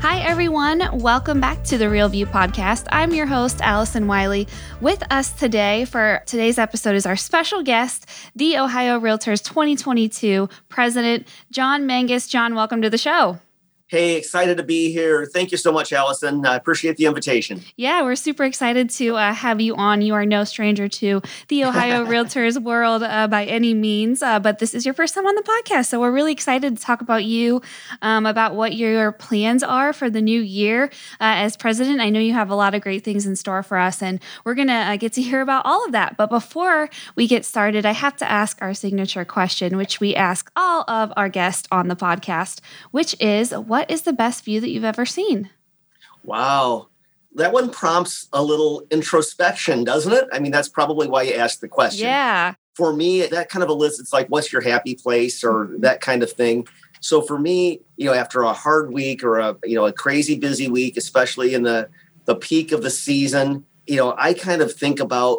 Hi, everyone. Welcome back to the Real View podcast. I'm your host, Allison Wiley. With us today for today's episode is our special guest, the Ohio Realtors 2022 president, John Mangas. John, welcome to the show. Hey, excited to be here. Thank you so much, Allison. I appreciate the invitation. Yeah, we're super excited to uh, have you on. You are no stranger to the Ohio Realtors world uh, by any means, uh, but this is your first time on the podcast. So we're really excited to talk about you, um, about what your plans are for the new year uh, as president. I know you have a lot of great things in store for us, and we're going to uh, get to hear about all of that. But before we get started, I have to ask our signature question, which we ask all of our guests on the podcast, which is what what is the best view that you've ever seen? Wow. That one prompts a little introspection, doesn't it? I mean, that's probably why you asked the question. Yeah. For me, that kind of elicits like, what's your happy place or mm-hmm. that kind of thing. So for me, you know, after a hard week or a, you know, a crazy busy week, especially in the, the peak of the season, you know, I kind of think about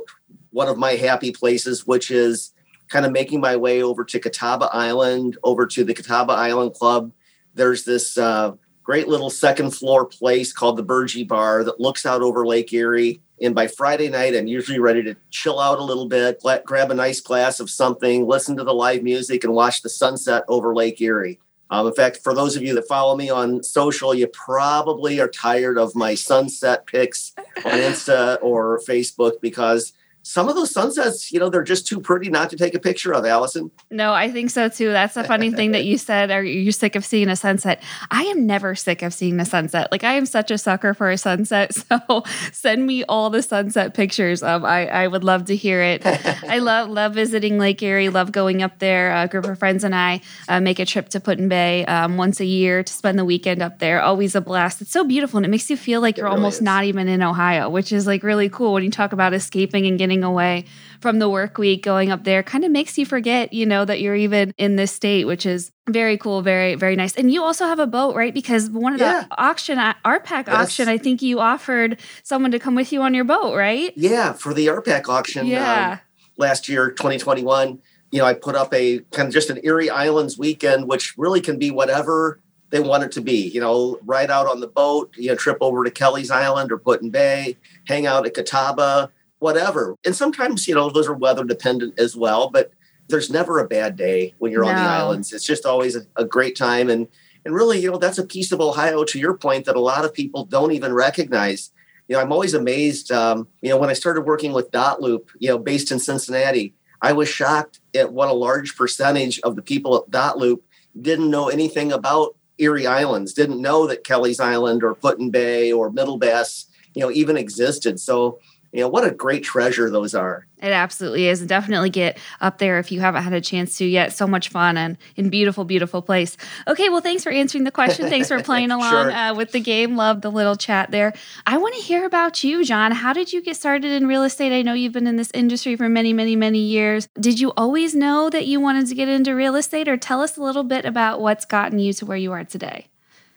one of my happy places, which is kind of making my way over to Catawba Island, over to the Catawba Island Club, there's this uh, great little second floor place called the Burgee Bar that looks out over Lake Erie. And by Friday night, I'm usually ready to chill out a little bit, grab a nice glass of something, listen to the live music, and watch the sunset over Lake Erie. Um, in fact, for those of you that follow me on social, you probably are tired of my sunset pics on Insta or Facebook because some of those sunsets, you know, they're just too pretty not to take a picture of, Allison. No, I think so too. That's the funny thing that you said. Are you sick of seeing a sunset? I am never sick of seeing a sunset. Like I am such a sucker for a sunset. So send me all the sunset pictures. Um, I, I would love to hear it. I love love visiting Lake Erie. Love going up there. A group of friends and I uh, make a trip to Put-in-Bay um, once a year to spend the weekend up there. Always a blast. It's so beautiful and it makes you feel like you're really almost is. not even in Ohio, which is like really cool when you talk about escaping and getting away from the work week going up there kind of makes you forget, you know, that you're even in this state, which is very cool, very, very nice. And you also have a boat, right? Because one of yeah. the auction, RPAC yes. auction, I think you offered someone to come with you on your boat, right? Yeah, for the RPAC auction yeah. Um, last year, 2021. You know, I put up a kind of just an Erie Islands weekend, which really can be whatever they want it to be. You know, ride out on the boat, you know, trip over to Kelleys Island or Put-in-Bay, hang out at Catawba, whatever. And sometimes, you know, those are weather dependent as well, but there's never a bad day when you're no. on the islands. It's just always a, a, great time. And and really, you know, that's a piece of Ohio, to your point, that a lot of people don't even recognize. You know, I'm always amazed. Um, you know, when I started working with Dot Loop, you know, based in Cincinnati, I was shocked at what a large percentage of the people at Dot Loop didn't know anything about Erie Islands, didn't know that Kelleys Island or Put-in-Bay or Middle Bass, you know, even existed. So you know what a great treasure those are. It absolutely is. And definitely get up there if you haven't had a chance to yet. So much fun and in beautiful beautiful place. Okay well thanks for answering the question. Thanks for playing along sure. uh, with the game. Love the little chat there. I want to hear about you john. How did you get started in real estate? I know you've been in this industry for many many many years. Did you always know that you wanted to get into real estate or tell us a little bit about what's gotten you to where you are today?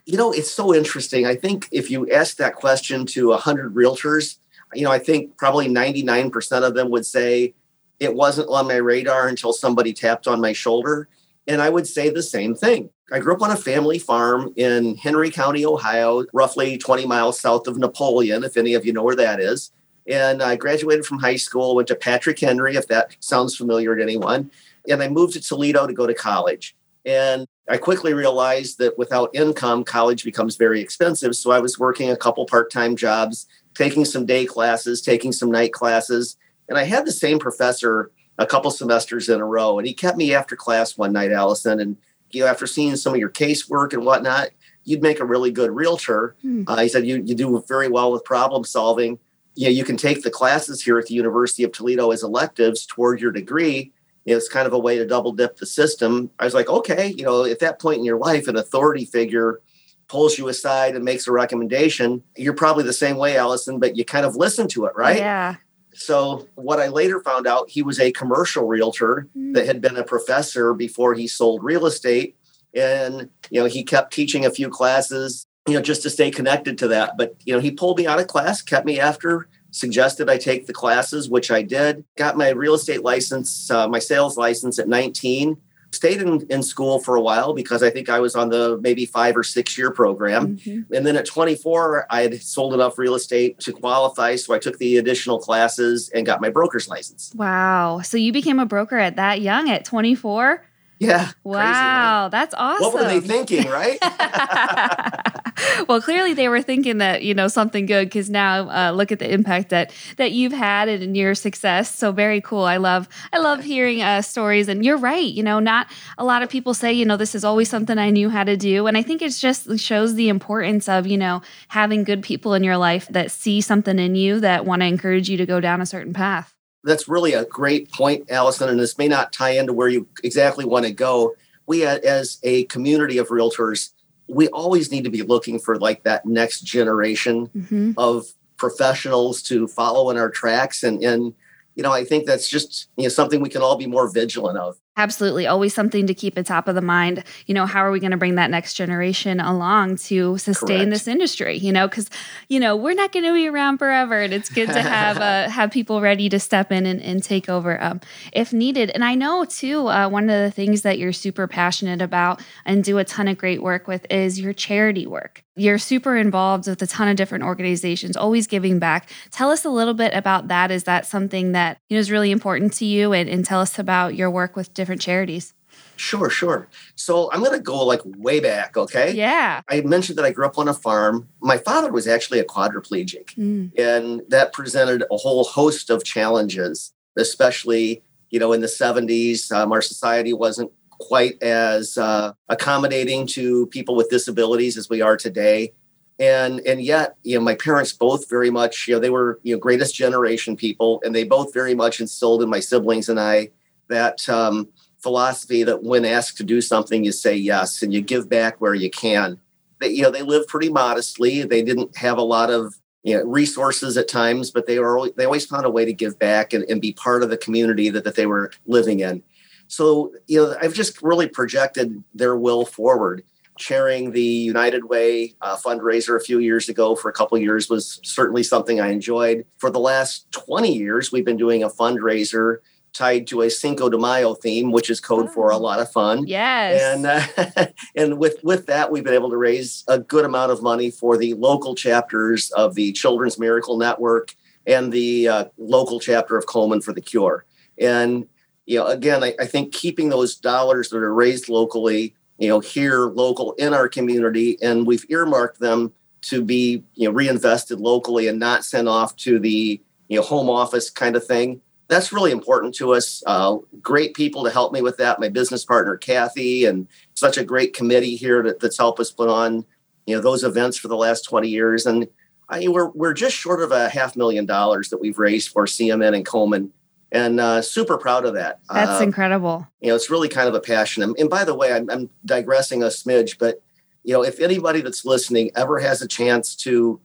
You know it's so interesting. I think if you ask that question to 100 realtors you know, I think probably 99% of them would say it wasn't on my radar until somebody tapped on my shoulder. And I would say the same thing. I grew up on a family farm in Henry County, Ohio, roughly 20 miles south of Napoleon, if any of you know where that is. And I graduated from high school, went to Patrick Henry, if that sounds familiar to anyone. And I moved to Toledo to go to college. And I quickly realized that without income, college becomes very expensive. So I was working a couple part time jobs taking some day classes, taking some night classes. And I had the same professor a couple semesters in a row. And he kept me after class one night, Allison. And you know, after seeing some of your casework and whatnot, you'd make a really good realtor. Hmm. Uh, he said you you do very well with problem solving. You know, you can take the classes here at the University of Toledo as electives toward your degree. You know, it's kind of a way to double dip the system. I was like, okay, you know, at that point in your life, an authority figure pulls you aside and makes a recommendation, you're probably the same way, Allison, but you kind of listen to it, right? Yeah. So, what I later found out, he was a commercial realtor Mm. that had been a professor before he sold real estate. And, you know, he kept teaching a few classes, you know, just to stay connected to that. But, you know, he pulled me out of class, kept me after, suggested I take the classes, which I did. Got my real estate license, uh, my sales license at 19. Stayed in, in school for a while because I think I was on the maybe five or six year program. Mhm. And then at 24, I had sold enough real estate to qualify. So I took the additional classes and got my broker's license. Wow. So you became a broker at that young, at 24? Yeah. crazy, right? Wow. That's awesome. What were they thinking, right? well, clearly they were thinking that you know something good because now uh, look at the impact that that you've had and your success. So very cool. I love I love hearing uh, stories. And you're right. You know, not a lot of people say you know this is always something I knew how to do. And I think it just shows the importance of you know having good people in your life that see something in you that want to encourage you to go down a certain path. That's really a great point, Allison. And this may not tie into where you exactly want to go. We, uh, as a community of realtors, we always need to be looking for like that next generation hmm of professionals to follow in our tracks. And, and you know, I think that's just you know something we can all be more vigilant of. Absolutely. Always something to keep at top of the mind. You know, how are we going to bring that next generation along to sustain Correct. this industry? You know, because, you know, we're not going to be around forever. And it's good to have uh, have people ready to step in and, and take over um, if needed. And I know, too, uh, one of the things that you're super passionate about and do a ton of great work with is your charity work. You're super involved with a ton of different organizations, always giving back. Tell us a little bit about that. Is that something that you know, is really important to you? And, and tell us about your work with different charities. Sure, sure. So I'm going to go like way back. Okay. Yeah. I mentioned that I grew up on a farm. My father was actually a quadriplegic. Mm. and that presented a whole host of challenges especially you know in the 70s um, our society wasn't quite as uh, accommodating to people with disabilities as we are today and and yet you know my parents both very much you know they were you know greatest generation people and they both very much instilled in my siblings and i that um, philosophy that when asked to do something you say yes and you give back where you can they, you know they lived pretty modestly they didn't have a lot of you know, resources at times, but they were they always found a way to give back and, and be part of the community that, that they were living in. So, you know, I've just really projected their will forward. Chairing the United Way uh, fundraiser a few years ago for a couple years was certainly something I enjoyed. For the last 20 years, we've been doing a fundraiser tied to a Cinco de Mayo theme, which is code for a Oh. lot of fun. Yes. And uh, and with with that, we've been able to raise a good amount of money for the local chapters of the Children's Miracle Network and the uh, local chapter of Komen for the Cure. And you know, again, I, I think keeping those dollars that are raised locally, you know, here local in our community, and we've earmarked them to be you know reinvested locally and not sent off to the you know home office kind of thing that's really important to us. Uh, great people to help me with that. My business partner Kathy, and such a great committee here that, that's helped us put on, you know, those events for the last twenty years. And I, we're we're just short of a half million dollars that we've raised for CMN and Komen, and uh, super proud of that. That's Uh, incredible. you know, it's really kind of a passion. And, and by the way, I'm, I'm digressing a smidge, but you know, if anybody that's listening ever has a chance to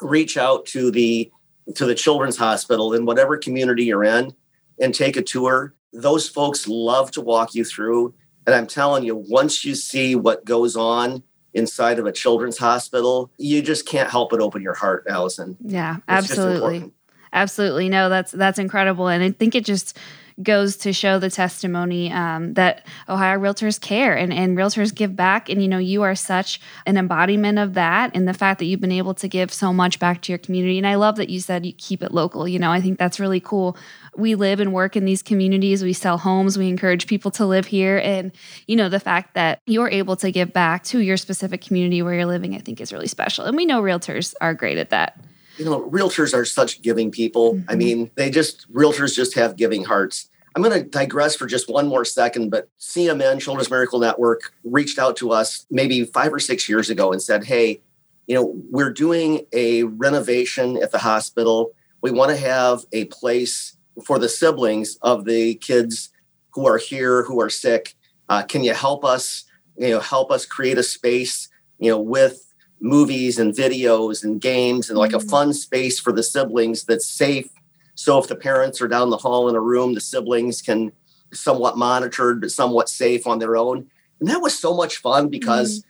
reach out to the to the children's hospital in whatever community you're in and take a tour, those folks love to walk you through. And I'm telling you, once you see what goes on inside of a children's hospital, you just can't help but open your heart, Allison. Yeah, It's absolutely. Absolutely. No, that's that's incredible. And I think it just goes to show the testimony um, that Ohio realtors care and, and realtors give back. And, you know, you are such an embodiment of that and the fact that you've been able to give so much back to your community. And I love that you said you keep it local. You know, I think that's really cool. We live and work in these communities. We sell homes. We encourage people to live here. And, you know, the fact that you're able to give back to your specific community where you're living, I think is really special. And we know realtors are great at that. You know, realtors are such giving people. I Mhm. mean, they just, realtors just have giving hearts. I'm going to digress for just one more second, but CMN, Children's Miracle Network, reached out to us maybe five or six years ago and said, hey, you know, we're doing a renovation at the hospital. We want to have a place for the siblings of the kids who are here, who are sick. Uh, can you help us, you know, help us create a space? you know, with movies and videos and games and like mm-hmm. a fun space for the siblings that's safe. So if the parents are down the hall in a room, the siblings can somewhat monitored but somewhat safe on their own. And that was so much fun because mm-hmm.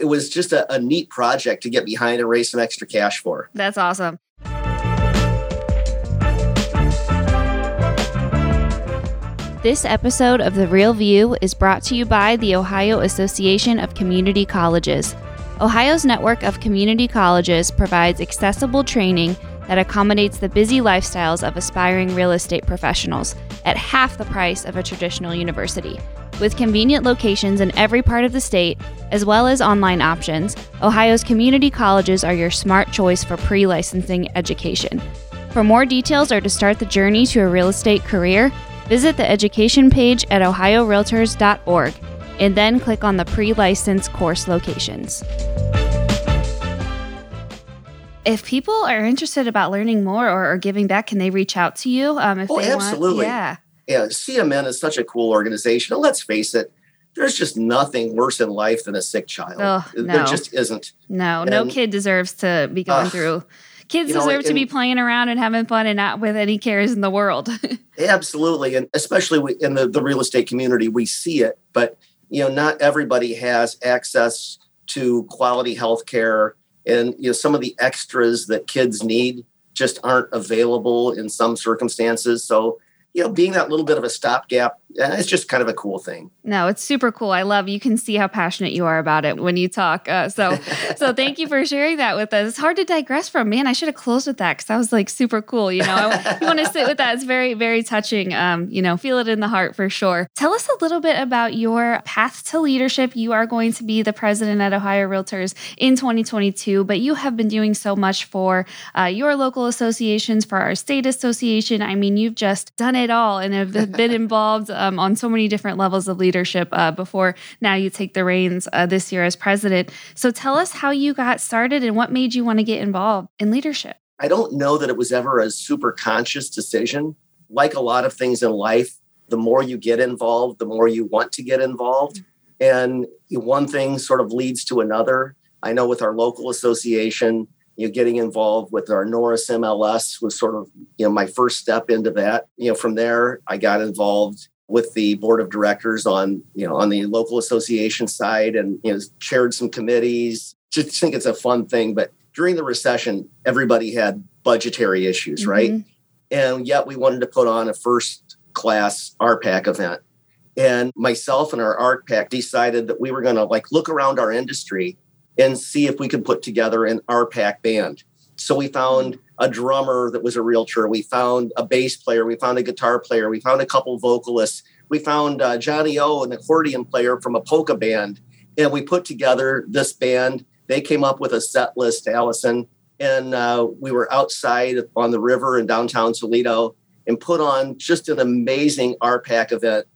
it was just a, a neat project to get behind and raise some extra cash for. That's awesome. This episode of The Real View is brought to you by the Ohio Association of Community Colleges. Ohio's network of community colleges provides accessible training that accommodates the busy lifestyles of aspiring real estate professionals at half the price of a traditional university. With convenient locations in every part of the state, as well as online options, Ohio's community colleges are your smart choice for pre licensing education. For more details or to start the journey to a real estate career, Visit the education page at ohiorealtors.org and then click on the pre licensed course locations. If people are interested about learning more or, or giving back, can they reach out to you? Um, if oh, they absolutely. Want? Yeah. Yeah. CMN is such a cool organization. And let's face it, there's just nothing worse in life than a sick child. Oh, no. There just isn't. No, and, no kid deserves to be going uh, through kids you know, deserve to be playing around and having fun and not with any cares in the world. absolutely. And especially in the, the real estate community, we see it, but you know, not everybody has access to quality health care and you know some of the extras that kids need just aren't available in some circumstances. So you know, being that little bit of a stopgap, eh, it's just kind of a cool thing. No, it's super cool. I love. You can see how passionate you are about it when you talk. Uh, so, so thank you for sharing that with us. It's hard to digress from. Man, I should have closed with that because that was like super cool. You know, I, you want to sit with that. It's very, very touching. Um, you know, feel it in the heart for sure. Tell us a little bit about your path to leadership. You are going to be the president at Ohio Realtors in 2022, but you have been doing so much for uh, your local associations, for our state association. I mean, you've just done it it all and have been involved um, on so many different levels of leadership uh, before now you take the reins uh, this year as president. So tell us how you got started and what made you want to get involved in leadership. I don't know that it was ever a super conscious decision. Like a lot of things in life, the more you get involved, the more you want to get involved. And one thing sort of leads to another. I know with our local association, you know, getting involved with our NORIS MLS was sort of, you know, my first step into that. You know, from there, I got involved with the board of directors on, you know, on the local association side and, you know, chaired some committees. Just think it's a fun thing. But during the recession, everybody had budgetary issues, mm-hmm. right? And yet we wanted to put on a first class RPAC event. And myself and our RPAC decided that we were going to like look around our industry and see if we could put together an RPAC band. So we found a drummer that was a realtor. We found a bass player. We found a guitar player. We found a couple vocalists. We found uh, Johnny O, an accordion player from a polka band. And we put together this band. They came up with a set list, Allison. And uh, we were outside on the river in downtown Toledo and put on just an amazing RPAC event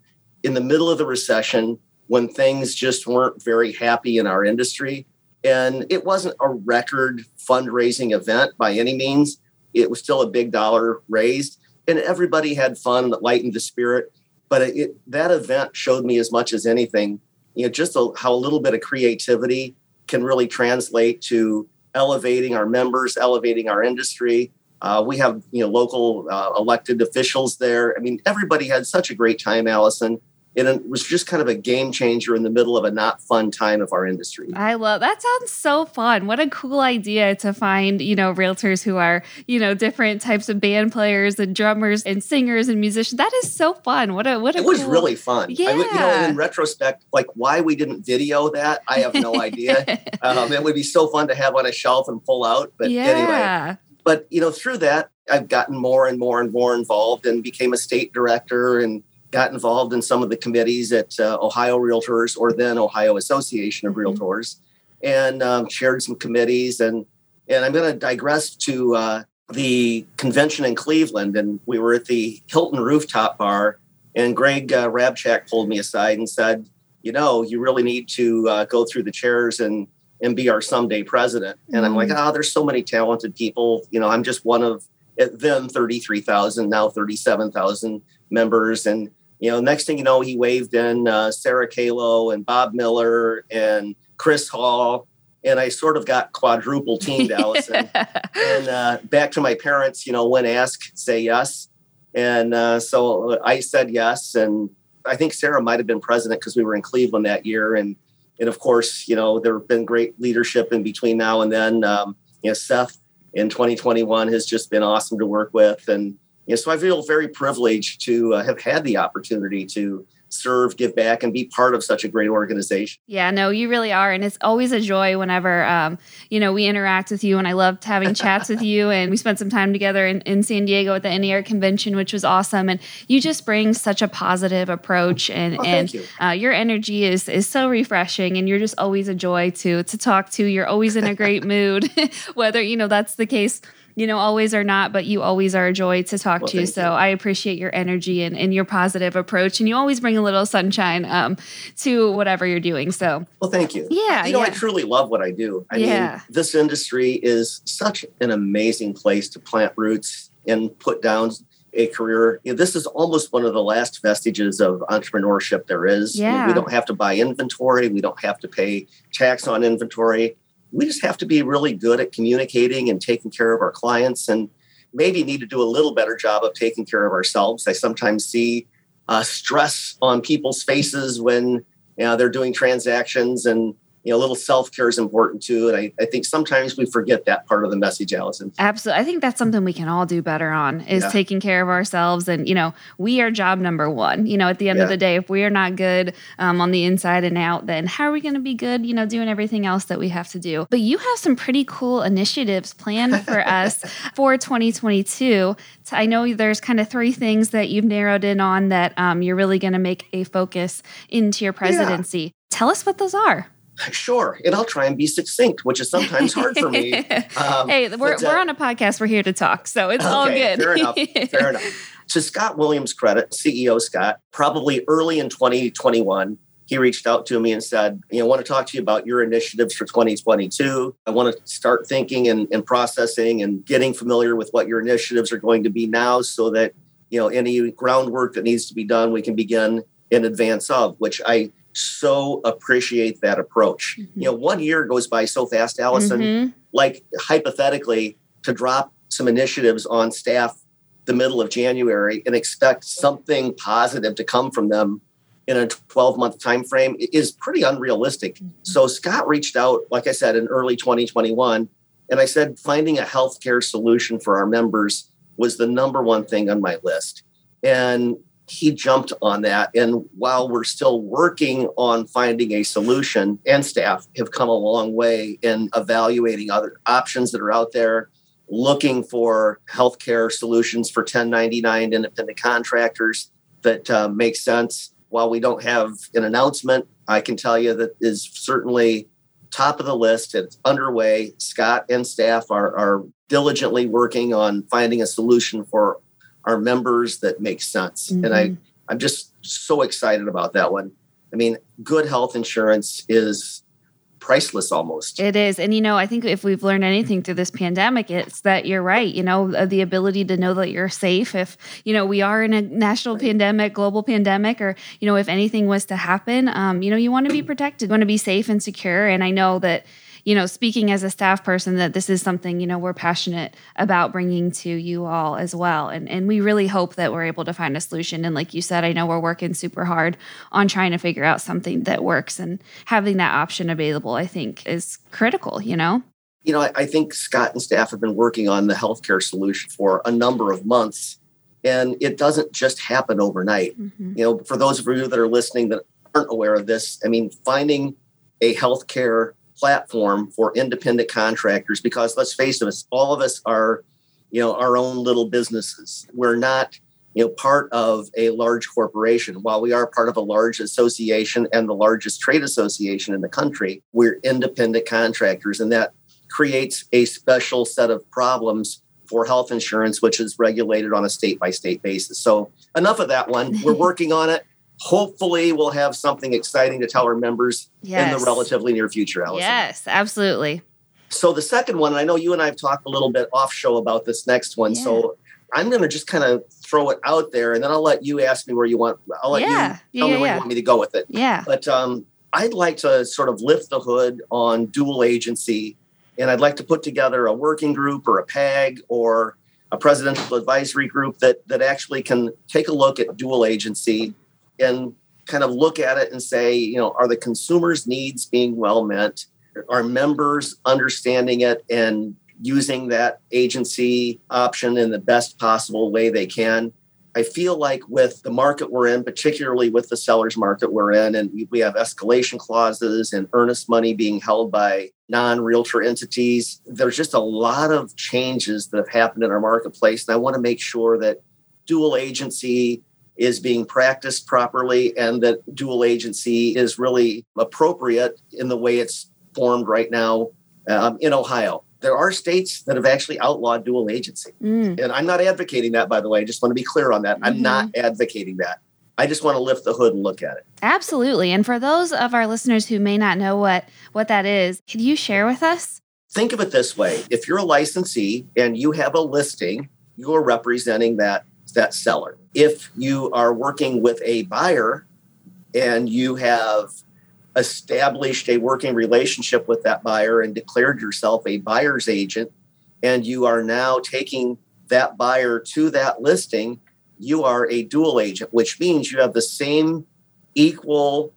in the middle of the recession when things just weren't very happy in our industry. And it wasn't a record fundraising event by any means. It was still a big dollar raised, and everybody had fun that lightened the spirit. But it, that event showed me as much as anything, you know, just a, how a little bit of creativity can really translate to elevating our members, elevating our industry. Uh, we have you know local uh, elected officials there. I mean, everybody had such a great time, Allison and it was just kind of a game changer in the middle of a not fun time of our industry. I love that sounds so fun. What a cool idea to find, you know, realtors who are, you know, different types of band players and drummers and singers and musicians. That is so fun. What a what a It was really fun. Yeah. I, you know, in retrospect, like why we didn't video that, I have no idea. um, it would be so fun to have on a shelf and pull out. But yeah. anyway. But you know, through that, I've gotten more and more and more involved and became a state director and got involved in some of the committees at uh, Ohio Realtors or then Ohio Association of mm-hmm. Realtors and um, chaired some committees. And, and I'm going to digress to uh, the convention in Cleveland. And we were at the Hilton Rooftop Bar. And Greg uh, Rabchak pulled me aside and said, You know, you really need to uh, go through the chairs and and be our someday president. And mm-hmm. I'm like, oh, there's so many talented people. You know, I'm just one of then 33,000, now 37,000 members. And you know, next thing you know, he waved in uh, Sarah Kalo and Bob Miller and Chris Hall. and I sort of got quadruple teamed, Allison. and uh, back to my parents, you know, when asked, say yes. And uh, so I said yes. And I think Sarah might have been president because we were in Cleveland that year. And and of course, you know, there have been great leadership in between now and then. Um, you know, Seth in 2021 has just been awesome to work with. And you know, so I feel very privileged to uh, have had the opportunity to serve, give back, and be part of such a great organization. Yeah, no, you really are. And it's always a joy whenever, um, you know, we interact with you. And I loved having chats with you. And we spent some time together in, in San Diego at the NAR convention, which was awesome. And you just bring such a positive approach. And, oh, and you. Uh, your energy is, is so refreshing. And you're just always a joy to, to talk to. You're always in a great mood, whether, you know, that's the case you know, always or not, but you always are a joy to talk well, to. So you. I appreciate your energy and, and your positive approach. And you always bring a little sunshine um, to whatever you're doing. So, well, thank you. Yeah. You know, yeah. I truly love what I do. I yeah. mean, this industry is such an amazing place to plant roots and put down a career. You know, this is almost one of the last vestiges of entrepreneurship there is. Yeah. We don't have to buy inventory, we don't have to pay tax on inventory we just have to be really good at communicating and taking care of our clients and maybe need to do a little better job of taking care of ourselves. I sometimes see uh, stress on people's faces when you know, they're doing transactions and you know, a little self care is important too. And I, I think sometimes we forget that part of the message, Allison. Absolutely. I think that's something we can all do better on is Yeah. taking care of ourselves. And, you know, we are job number one. You know, at the end of the day, if we are not good um, on the inside and out, then how are we going to be good, you know, doing everything else that we have to do? But you have some pretty cool initiatives planned for us for 2022. So I know there's kind of three things that you've narrowed in on that um, you're really going to make a focus into your presidency. Tell us what those are. Sure. And I'll try and be succinct, which is sometimes hard for me. Um, hey, we're, but, uh, we're on a podcast. We're here to talk. So it's all good. fair enough, Fair enough. To Scott Williams' credit, CEO Scott, probably early in 2021, he reached out to me and said, You know, I want to talk to you about your initiatives for 2022. I want to start thinking and, and processing and getting familiar with what your initiatives are going to be now so that, you know, any groundwork that needs to be done, we can begin in advance of, which I so appreciate that approach. You know, one year goes by so fast, Allison Mhm. like hypothetically to drop some initiatives on staff the middle of January and expect something positive to come from them in a 12 month time frame is pretty unrealistic. So Scott reached out like I said in early 2021 and I said finding a healthcare solution for our members was the number one thing on my list. And he jumped on that. And while we're still working on finding a solution, and staff have come a long way in evaluating other options that are out there, looking for healthcare solutions for 1099 independent contractors that uh, make sense. While we don't have an announcement, I can tell you that is certainly top of the list. It's underway. Scott and staff are, are diligently working on finding a solution for our members that makes sense. And I, Mhm. I'm just so excited about that one. I mean, good health insurance is priceless almost. It is. And, you know, I think if we've learned anything through this pandemic, it's that you're right. You know, the ability to know that you're safe if, you know, we are in a national Right. pandemic, global pandemic, or, you know, if anything was to happen, um, you know, you want to be protected, you want to be safe and secure. And I know that, you know, speaking as a staff person, that this is something, you know, we're passionate about bringing to you all as well. And, and we really hope that we're able to find a solution. And like you said, I know we're working super hard on trying to figure out something that works and having that option available, I think is critical, you know? You know, I, I think Scott and staff have been working on the healthcare solution for a number of months, and it doesn't just happen overnight. Mhm. You know, for those of you that are listening that aren't aware of this, I mean, finding a healthcare platform for independent contractors, because let's face it, all of us are, you know, our own little businesses. We're not, you know, part of a large corporation. While we are part of a large association and the largest trade association in the country, we're independent contractors, and that creates a special set of problems for health insurance, which is regulated on a state by state basis. So, enough of that one. We're working on it. Hopefully, we'll have something exciting to tell our members in the relatively near future, Allison. Yes, absolutely. So, the second one, and I know you and I have talked a little bit off show about this next one. So, I'm going to just kind of throw it out there and then I'll let you ask me where you want, I'll let Yeah. you tell Yeah, me where yeah. you want me to go with it. Yeah. But um, I'd like to sort of lift the hood on dual agency, and I'd like to put together a working group or a PAG or a presidential advisory group that that actually can take a look at dual agency and kind of look at it and say, you know, are the consumers' needs being well met? Are members understanding it and using that agency option in the best possible way they can? I feel like with the market we're in, particularly with the seller's market we're in, and we, have escalation clauses and earnest money being held by non realtor entities, there's just a lot of changes that have happened in our marketplace. And I want to make sure that dual agency is being practiced properly and that dual agency is really appropriate in the way it's formed right now um, in Ohio there are states that have actually outlawed dual agency. Mm. And I'm not advocating that, by the way. I just want to be clear on that. Mm-hmm. I'm not advocating that. I just want to lift the hood and look at it. Absolutely. And for those of our listeners who may not know what what that is, can you share with us? Think of it this way. If you're a licensee and you have a listing, you are representing that that seller. If you are working with a buyer and you have established a working relationship with that buyer and declared yourself a buyer's agent, and you are now taking that buyer to that listing, you are a dual agent, which means you have the same equal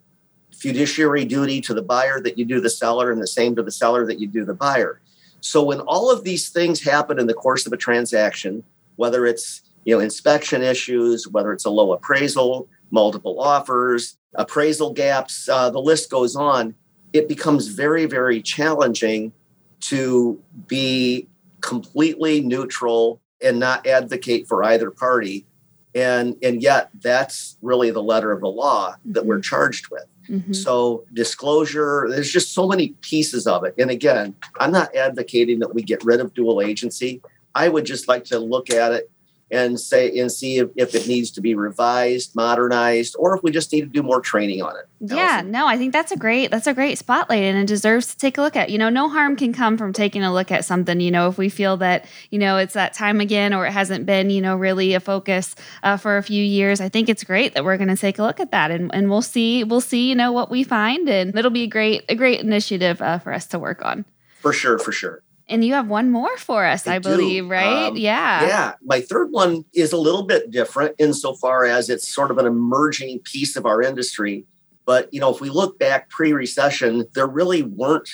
fiduciary duty to the buyer that you do the seller, and the same to the seller that you do the buyer. So when all of these things happen in the course of a transaction, whether it's you know inspection issues, whether it's a low appraisal, multiple offers, appraisal gaps, uh, the list goes on. It becomes very, very challenging to be completely neutral and not advocate for either party. And, and yet, that's really the letter of the law that we're mm-hmm. charged with. Mm-hmm. So, disclosure, there's just so many pieces of it. And again, I'm not advocating that we get rid of dual agency. I would just like to look at it and say and see if, if it needs to be revised modernized or if we just need to do more training on it. Yeah no i think that's a great that's a great spotlight and it deserves to take a look at. You know no harm can come from taking a look at something you know if we feel that you know it's that time again or it hasn't been you know really a focus uh, for a few years. I think it's great that we're going to take a look at that and, and we'll see we'll see you know what we find and it'll be a great a great initiative uh, for us to work on. For sure for sure and you have one more for us, I, I believe, right? Um, yeah. Yeah. My third one is a little bit different insofar as it's sort of an emerging piece of our industry. But, you know, if we look back pre recession, there really weren't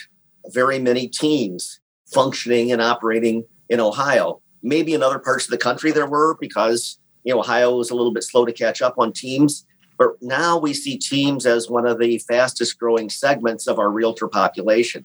very many teams functioning and operating in Ohio. Maybe in other parts of the country there were because, you know, Ohio was a little bit slow to catch up on teams. But now we see teams as one of the fastest growing segments of our realtor population.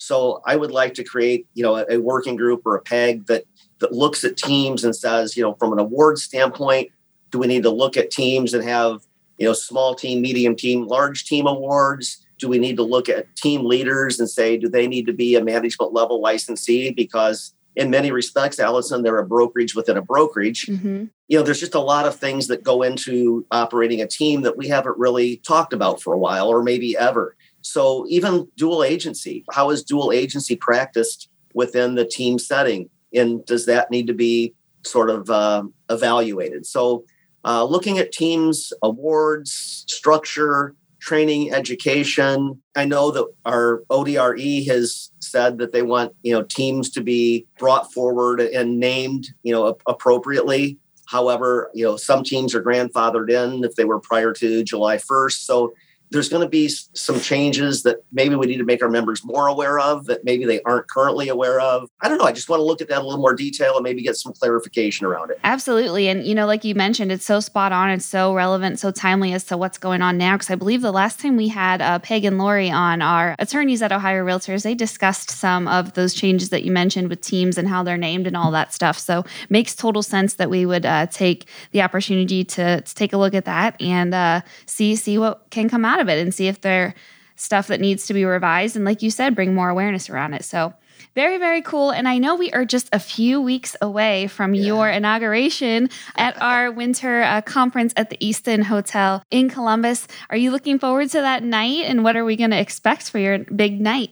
So I would like to create, you know, a, a working group or a PAG that that looks at teams and says, you know, from an award standpoint, do we need to look at teams and have, you know, small team, medium team, large team awards? Do we need to look at team leaders and say, do they need to be a management level licensee? Because in many respects, Allison, they're a brokerage within a brokerage. Mm-hmm. You know, there's just a lot of things that go into operating a team that we haven't really talked about for a while or maybe ever. So even dual agency, how is dual agency practiced within the team setting? And does that need to be sort of uh, evaluated? So uh, looking at teams, awards, structure, training, education. I know that our ODRE has said that they want you know teams to be brought forward and named you know appropriately. However, you know some teams are grandfathered in if they were prior to July 1st. So there's going to be some changes that maybe we need to make our members more aware of that maybe they aren't currently aware of. I don't know. I just want to look at that a little more detail and maybe get some clarification around it. Absolutely. And, you know, like you mentioned, it's so spot on. It's so relevant, so timely as to what's going on now. Because I believe the last time we had uh, Peg and Lori on our attorneys at Ohio Realtors, they discussed some of those changes that you mentioned with teams and how they're named and all that stuff. So makes total sense that we would uh, take the opportunity to, to take a look at that and uh, see see what can come out of it and see if there stuff that needs to be revised and like you said bring more awareness around it. So very very cool. And i know we are just a few weeks away from yeah. your inauguration at our winter uh, conference at the easton hotel in columbus. Are you looking forward to that night? And what are we going to expect for your big night?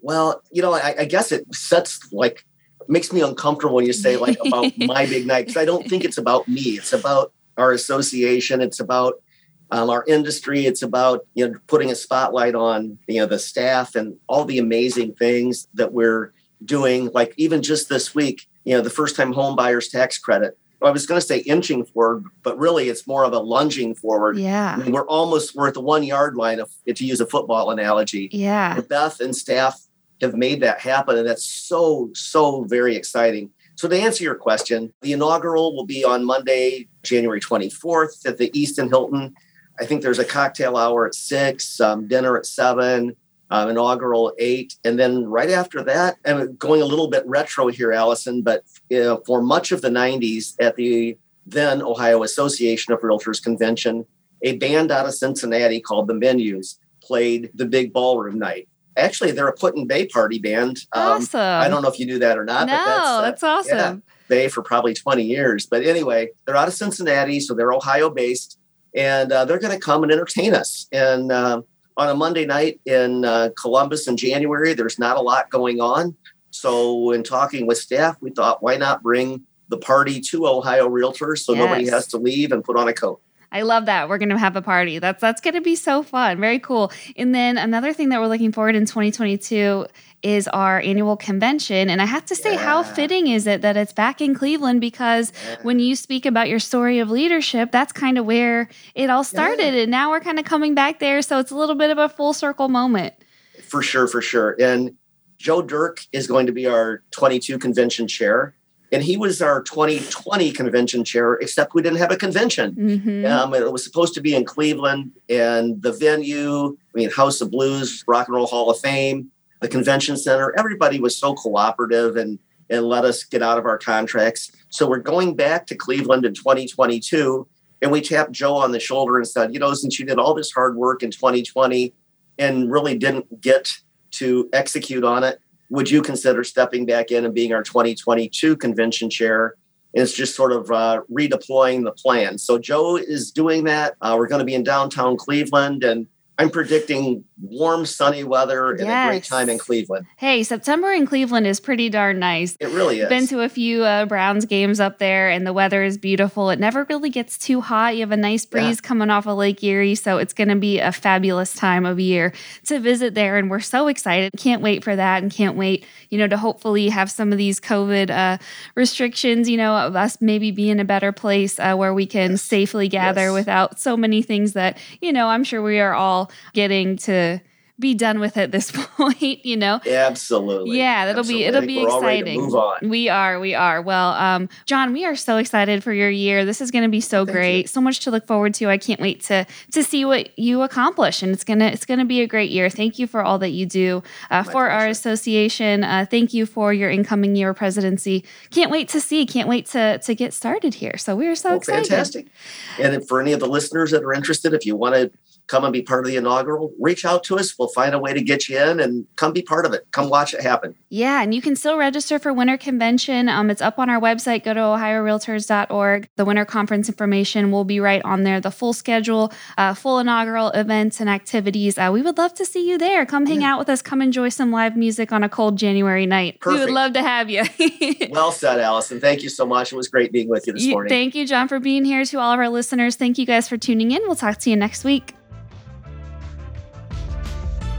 Well you know I, I guess it sets like makes me uncomfortable when you say like about my big night because i don't think it's about me. It's about our association. It's about um, our industry. It's about you know putting a spotlight on you know the staff and all the amazing things that we're doing. Like even just this week, you know, the first time home buyers tax credit. I was going to say inching forward, but really it's more of a lunging forward. Yeah. I mean, we're almost we're at the one yard line of to use a football analogy. Yeah. Beth and staff have made that happen, and that's so so very exciting. So to answer your question, the inaugural will be on Monday, January 24th at the Easton Hilton. I think there's a cocktail hour at six, um, dinner at seven, um, inaugural eight, and then right after that, and going a little bit retro here, Allison, but you know, for much of the 90s at the then Ohio Association of Realtors convention, a band out of Cincinnati called the Menus played the big ballroom night. Actually, they're a Put-in-Bay party band. Um, awesome. I don't know if you knew that or not. No, but that's, uh, that's awesome. Yeah, Bay for probably 20 years. But anyway, they're out of Cincinnati, so they're Ohio based, and uh, they're going to come and entertain us. And uh, on a Monday night in uh, Columbus in January, there's not a lot going on. So, in talking with staff, we thought, why not bring the party to Ohio Realtors so yes. nobody has to leave and put on a coat? I love that. We're going to have a party. That's that's going to be so fun. Very cool. And then another thing that we're looking forward in 2022 is our annual convention. And I have to say, yeah. how fitting is it that it's back in Cleveland? Because yeah. when you speak about your story of leadership, that's kind of where it all started. Yeah. And now we're kind of coming back there. So it's a little bit of a full circle moment. For sure, for sure. And Joe Dirk is going to be our 22 convention chair and he was our 2020 convention chair except we didn't have a convention mm-hmm. um, it was supposed to be in cleveland and the venue i mean house of blues rock and roll hall of fame the convention center everybody was so cooperative and and let us get out of our contracts so we're going back to cleveland in 2022 and we tapped joe on the shoulder and said you know since you did all this hard work in 2020 and really didn't get to execute on it would you consider stepping back in and being our 2022 convention chair? And it's just sort of uh, redeploying the plan. So Joe is doing that. Uh, we're going to be in downtown Cleveland, and I'm predicting warm, sunny weather and yes. a great time in Cleveland. Hey, September in Cleveland is pretty darn nice. It really is. Been to a few uh, Browns games up there, and the weather is beautiful. It never really gets too hot. You have a nice breeze yeah. coming off of Lake Erie, so it's going to be a fabulous time of year to visit there. And we're so excited. Can't wait for that, and can't wait, you know, to hopefully have some of these COVID uh, restrictions. You know, of us maybe be in a better place uh, where we can yes. safely gather yes. without so many things that you know. I'm sure we are all getting to be done with at this point, you know? Absolutely. Yeah, that'll Absolutely. be it'll be exciting. move on. We are, we are. Well, um, John, we are so excited for your year. This is gonna be so Thank great. You. So much to look forward to. I can't wait to to see what you accomplish. And it's gonna it's gonna be a great year. Thank you for all that you do uh, for pleasure. our association. Uh, thank you for your incoming year presidency. Can't wait to see, can't wait to to get started here. So we are so well, excited. Fantastic. And for any of the listeners that are interested, if you want to come and be part of the inaugural, reach out to us. We'll find a way to get you in and come be part of it. Come watch it happen. Yeah, and you can still register for Winter Convention. Um, it's up on our website. Go to ohiorealtors.org. The Winter Conference information will be right on there. The full schedule, uh, full inaugural events and activities. Uh, we would love to see you there. Come hang yeah. out with us. Come enjoy some live music on a cold January night. Perfect. We would love to have you. well said, Allison. Thank you so much. It was great being with you this morning. Thank you, John, for being here. To all of our listeners, thank you guys for tuning in. We'll talk to you next week.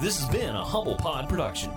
This has been a Humble Pod production.